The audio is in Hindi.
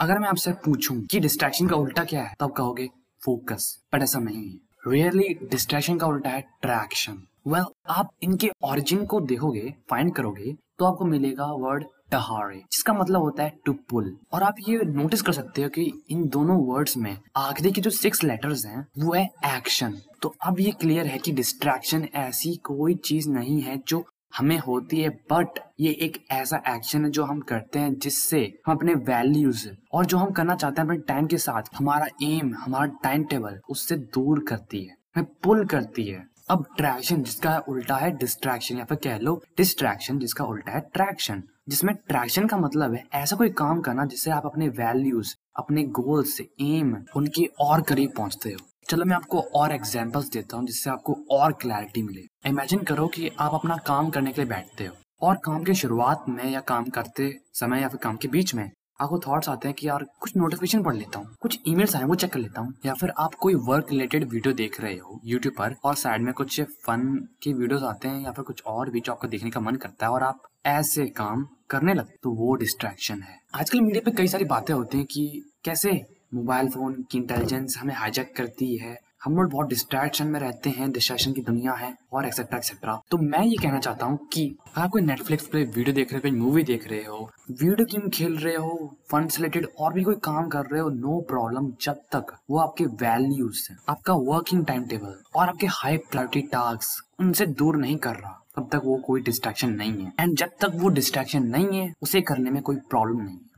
अगर मैं आपसे पूछूँ कि डिस्ट्रैक्शन का उल्टा क्या है तब कहोगे फोकस बट ऐसा नहीं है। रियरली डिस्ट्रैक्शन का उल्टा है ट्रैक्शन वेल well, आप इनके ओरिजिन को देखोगे फाइंड करोगे तो आपको मिलेगा वर्ड टहारे जिसका मतलब होता है टू पुल और आप ये नोटिस कर सकते हो कि इन दोनों वर्ड्स में आखिरी के जो सिक्स लेटर्स हैं वो है एक्शन तो अब ये क्लियर है कि डिस्ट्रैक्शन ऐसी कोई चीज़ नहीं है जो हमें होती है बट ये एक ऐसा एक्शन है जो हम करते हैं जिससे हम अपने वैल्यूज़ और जो हम करना चाहते हैं अपने टाइम के साथ, हमारा एम हमारा टाइम टेबल उससे दूर करती है, हमें पुल करती है। अब ट्रैक्शन जिसका उल्टा है डिस्ट्रैक्शन या फिर कह लो डिस्ट्रैक्शन जिसका उल्टा है ट्रैक्शन जिसमें ट्रैक्शन का मतलब है ऐसा कोई काम करना जिससे आप अपने वैल्यूज़ अपने गोल्स एम उनके और करीब पहुँचते हो। चलो मैं आपको और एग्जाम्पल्स देता हूँ जिससे आपको और क्लैरिटी मिले। इमेजिन करो कि आप अपना काम करने के लिए बैठते हो और काम के शुरुआत में या काम करते समय या फिर काम के बीच में आपको थॉट्स आते हैं कि यार कुछ नोटिफिकेशन पढ़ लेता हूँ, कुछ ईमेल्स आए वो चेक कर लेता हूँ। या फिर आप कोई वर्क रिलेटेड वीडियो देख रहे हो यूट्यूब पर और साइड में कुछ फन के वीडियोस आते हैं या फिर कुछ और भी जो आपको देखने का मन करता है और आप ऐसे काम करने लगते तो वो डिस्ट्रैक्शन है। आजकल मीडिया पे कई सारी बातें होती हैं कि कैसे मोबाइल फ़ोन की इंटेलिजेंस हमें हाईजैक करती है। हम लोग बहुत डिस्ट्रैक्शन में रहते हैं डिस्ट्रैक्शन की दुनिया है, और एक्सेट्रा एक्सेट्रा तो मैं ये कहना चाहता हूँ कि अगर कोई नेटफ्लिक्स पे वीडियो देख रहे हो, कोई मूवी देख रहे हो वीडियो गेम खेल रहे हो फन रिलेटेड और भी कोई काम कर रहे हो नो प्रॉब्लम जब तक वो आपके वैल्यूज़ आपका वर्किंग टाइम टेबल और आपके हाई प्रायोरिटी टास्क उनसे दूर नहीं कर रहा, तब तक वो कोई डिस्ट्रैक्शन नहीं है। एंड जब तक वो डिस्ट्रैक्शन नहीं है, उसे करने में कोई प्रॉब्लम नहीं है।